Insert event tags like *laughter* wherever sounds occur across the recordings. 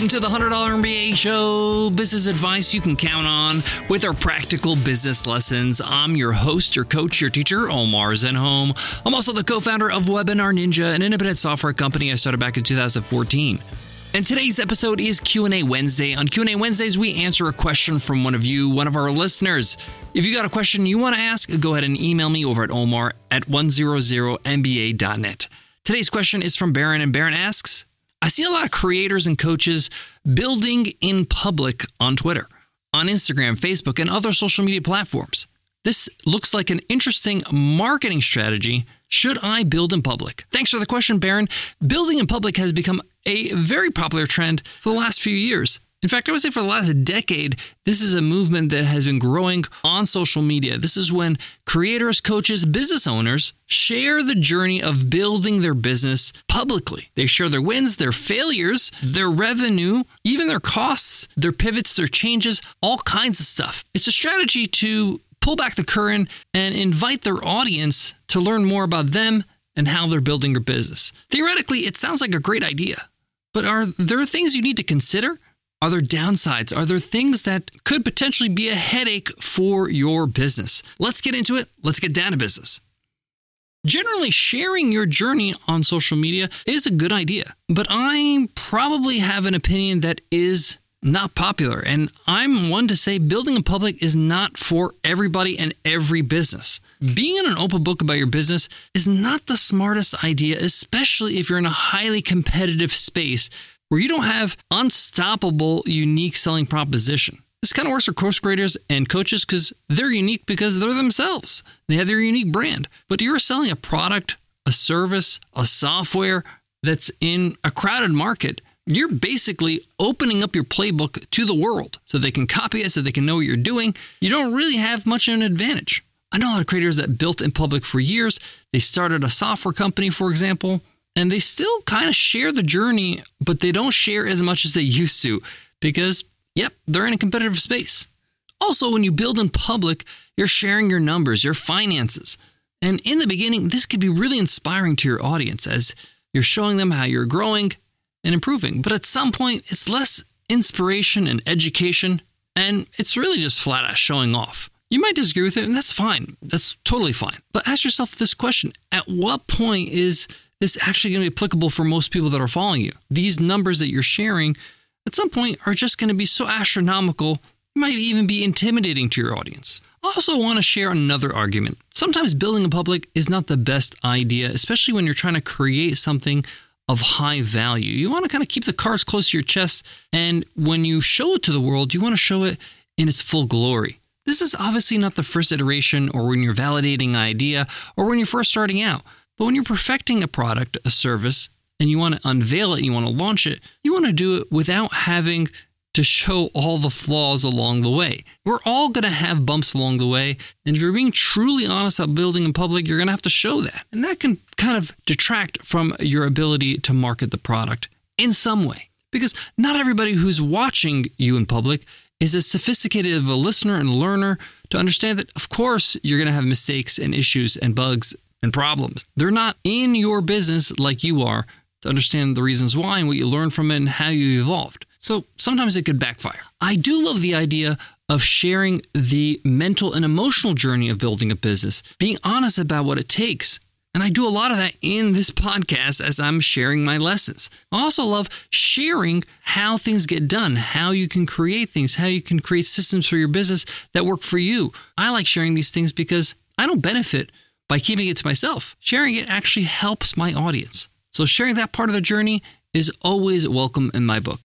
Welcome to the $100 MBA show, business advice you can count on with our practical business lessons. I'm your host, your coach, your teacher, Omar Zenhom. I'm also the co-founder of Webinar Ninja, an independent software company I started back in 2014. And today's episode is Q&A Wednesday. On Q&A Wednesdays, we answer a question from one of you, one of our listeners. If you got a question you want to ask, go ahead and email me over at omar at 100mba.net. Today's question is from Baron, and Baron asks, I see a lot of creators and coaches building in public on Twitter, on Instagram, Facebook, and other social media platforms. This looks like an interesting marketing strategy. Should I build in public? Thanks for the question, Baron. Building in public has become a very popular trend for the last few years. In fact, I would say for the last decade, this is a movement that has been growing on social media. This is when creators, coaches, business owners share the journey of building their business publicly. They share their wins, their failures, their revenue, even their costs, their pivots, their changes, all kinds of stuff. It's a strategy to pull back the curtain and invite their audience to learn more about them and how they're building their business. Theoretically, it sounds like a great idea, but are there things you need to consider? Are there downsides? Are there things that could potentially be a headache for your business? Let's get into it. Let's get down to business. Generally, sharing your journey on social media is a good idea, but I probably have an opinion that is not popular. And I'm one to say building a public is not for everybody and every business. Being in an open book about your business is not the smartest idea, especially if you're in a highly competitive space where you don't have unstoppable unique selling proposition. This kind of works for course creators and coaches because they're unique because they're themselves. They have their unique brand. But you're selling a product, a service, a software that's in a crowded market. You're basically opening up your playbook to the world so they can copy it, so they can know what you're doing. You don't really have much of an advantage. I know a lot of creators that built in public for years. They started a software company, for example, and they still kind of share the journey, but they don't share as much as they used to because, yep, they're in a competitive space. Also, when you build in public, you're sharing your numbers, your finances. And in the beginning, this could be really inspiring to your audience as you're showing them how you're growing and improving. But at some point, it's less inspiration and education, and it's really just flat out showing off. You might disagree with it, and that's fine. That's totally fine. But ask yourself this question At what point is this is actually going to be applicable for most people that are following you. These numbers that you're sharing at some point are just going to be so astronomical, it might even be intimidating to your audience. I also want to share another argument. Sometimes building a public is not the best idea, especially when you're trying to create something of high value. You want to kind of keep the cards close to your chest, and when you show it to the world, you want to show it in its full glory. This is obviously not the first iteration or when you're validating an idea or when you're first starting out. But when you're perfecting a product, a service, and you want to unveil it, you want to launch it, you want to do it without having to show all the flaws along the way. We're all going to have bumps along the way. And if you're being truly honest about building in public, you're going to have to show that. And that can kind of detract from your ability to market the product in some way. Because not everybody who's watching you in public is as sophisticated of a listener and learner to understand that, of course, you're going to have mistakes and issues and bugs and problems. They're not in your business like you are to understand the reasons why and what you learned from it and how you evolved. So sometimes it could backfire. I do love the idea of sharing the mental and emotional journey of building a business, being honest about what it takes. And I do a lot of that in this *laughs* podcast as I'm sharing my lessons. I also love sharing how things get done, how you can create things, how you can create systems for your business that work for you. I like sharing these things because I don't benefit by keeping it to myself. Sharing it actually helps my audience. So sharing that part of the journey is always welcome in my book.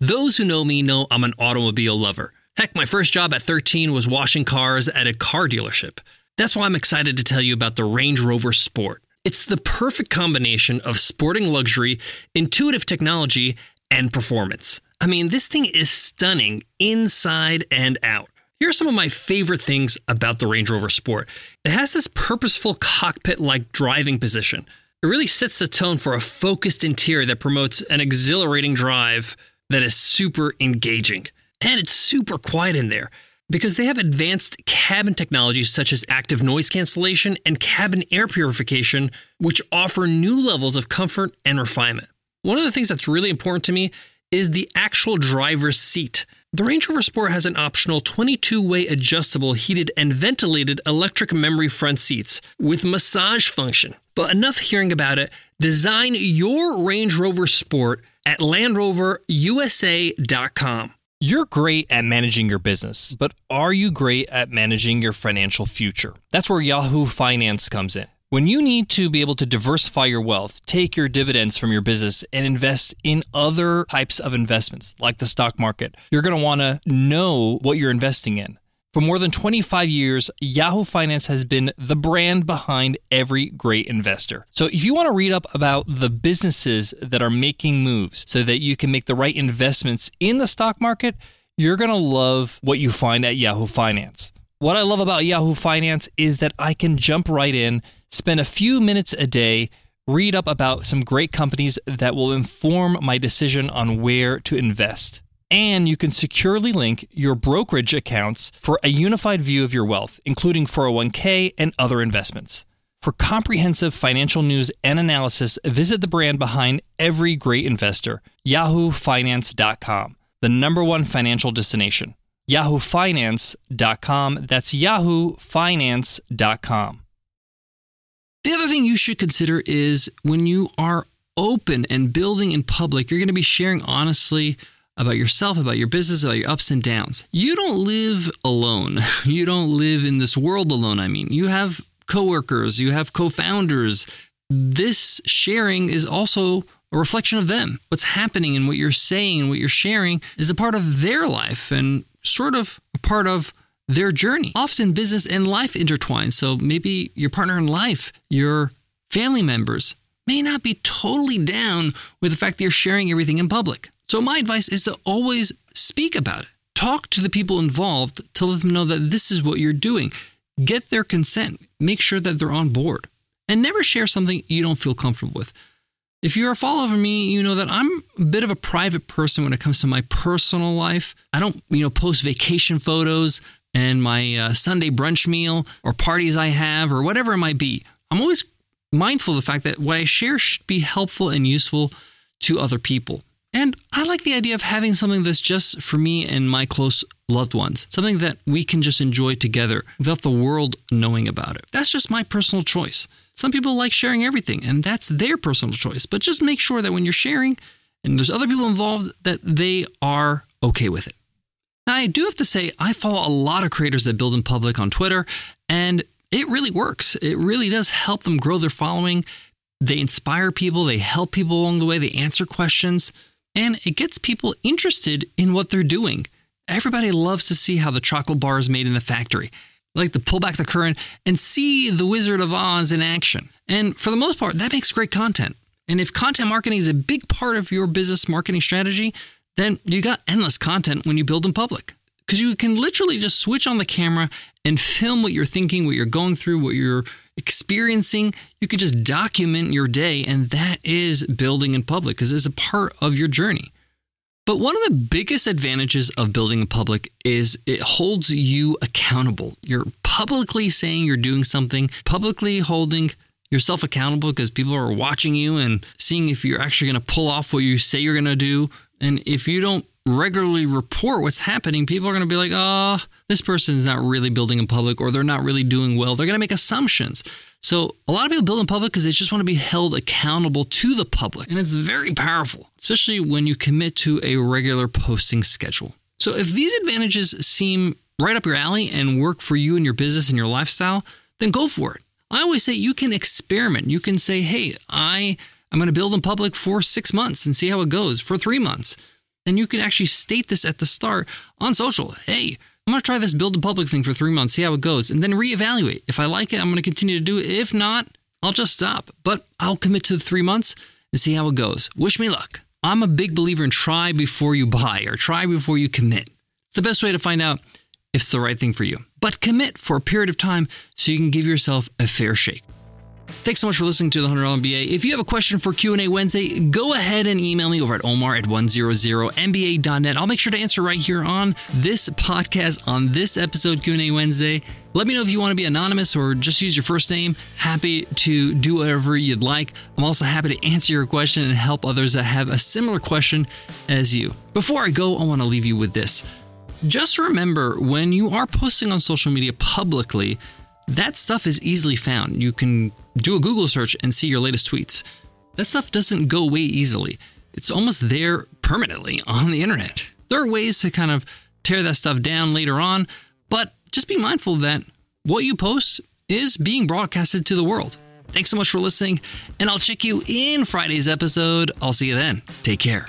Those who know me know I'm an automobile lover. Heck, my first job at 13 was washing cars at a car dealership. That's why I'm excited to tell you about the Range Rover Sport. It's the perfect combination of sporting luxury, intuitive technology, and performance. I mean, this thing is stunning inside and out. Here are some of my favorite things about the Range Rover Sport. It has this purposeful cockpit like driving position. It really sets the tone for a focused interior that promotes an exhilarating drive that is super engaging. And it's super quiet in there because they have advanced cabin technologies such as active noise cancellation and cabin air purification, which offer new levels of comfort and refinement. One of the things that's really important to me is the actual driver's seat. The Range Rover Sport has an optional 22 way adjustable, heated, and ventilated electric memory front seats with massage function. But enough hearing about it. Design your Range Rover Sport at LandRoverUSA.com. You're great at managing your business, but are you great at managing your financial future? That's where Yahoo Finance comes in. When you need to be able to diversify your wealth, take your dividends from your business, and invest in other types of investments like the stock market, you're going to want to know what you're investing in. For more than 25 years, Yahoo Finance has been the brand behind every great investor. So if you want to read up about the businesses that are making moves so that you can make the right investments in the stock market, you're going to love what you find at Yahoo Finance. What I love about Yahoo Finance is that I can jump right in, spend a few minutes a day, read up about some great companies that will inform my decision on where to invest and you can securely link your brokerage accounts for a unified view of your wealth, including 401k and other investments. For comprehensive financial news and analysis, visit the brand behind every great investor, yahoofinance.com, the number one financial destination. yahoofinance.com, that's yahoofinance.com. The other thing you should consider is when you are open and building in public, you're going to be sharing honestly about yourself, about your business, about your ups and downs. You don't live alone. *laughs* You don't live in this world alone. I mean, you have coworkers, you have co founders. This sharing is also a reflection of them. What's happening and what you're saying and what you're sharing is a part of their life and sort of part of their journey. Often business and life intertwine. So maybe your partner in life, your family members may not be totally down with the fact that you're sharing everything in public. So, my advice is to always speak about it. Talk to the people involved to let them know that this is what you're doing. Get their consent. Make sure that they're on board. And never share something you don't feel comfortable with. If you're a follower of me, you know that I'm a bit of a private person when it comes to my personal life. I don't, you know, post vacation photos and my uh, Sunday brunch meal or parties I have or whatever it might be. I'm always mindful of the fact that what I share should be helpful and useful to other people. And I like the idea of having something that's just for me and my close loved ones, something that we can just enjoy together without the world knowing about it. That's just my personal choice. Some people like sharing everything, and that's their personal choice. But just make sure that when you're sharing and there's other people involved, that they are okay with it. Now, I do have to say, I follow a lot of creators that build in public on Twitter, and it really works. It really does help them grow their following. They inspire people, they help people along the way, they answer questions and it gets people interested in what they're doing. Everybody loves to see how the chocolate bar is made in the factory. Like to pull back the curtain and see the Wizard of Oz in action. And for the most part, that makes great content. And if content marketing is a big part of your business marketing strategy, then you got endless content when you build in public. Because you can literally just switch on the camera and film what you're thinking, what you're going through, what you're experiencing. You can just document your day, and that is building in public because it's a part of your journey. But one of the biggest advantages of building a public is it holds you accountable. You're publicly saying you're doing something, publicly holding yourself accountable because people are watching you and seeing if you're actually going to pull off what you say you're going to do. And if you don't regularly report what's happening, people are going to be like, oh, this person is not really building in public or they're not really doing well. They're going to make assumptions. So a lot of people build in public because they just want to be held accountable to the public. And it's very powerful, especially when you commit to a regular posting schedule. So if these advantages seem right up your alley and work for you and your business and your lifestyle, then go for it. I always say you can experiment. You can say, hey, I I'm going to build in public for six months and see how it goes for three months. And you can actually state this at the start on social. Hey, I'm going to try this build in public thing for three months, see how it goes, and then reevaluate. If I like it, I'm going to continue to do it. If not, I'll just stop. But I'll commit to the three months and see how it goes. Wish me luck. I'm a big believer in try before you buy or try before you commit. It's the best way to find out if it's the right thing for you. But commit for a period of time so you can give yourself a fair shake. Thanks so much for listening to the $100 MBA. If you have a question for Q&A Wednesday, go ahead and email me over at omar at 100mba.net. I'll make sure to answer right here on this podcast on this episode Q&A Wednesday. Let me know if you want to be anonymous or just use your first name. Happy to do whatever you'd like. I'm also happy to answer your question and help others that have a similar question as you. Before I go, I want to leave you with this. Just remember when you are posting on social media publicly, that stuff is easily found. You can do a Google search and see your latest tweets. That stuff doesn't go away easily. It's almost there permanently *laughs* on the internet. There are ways to kind of tear that stuff down later on, but just be mindful that what you post is being broadcasted to the world. Thanks so much for listening, and I'll check you in Friday's episode. I'll see you then. Take care.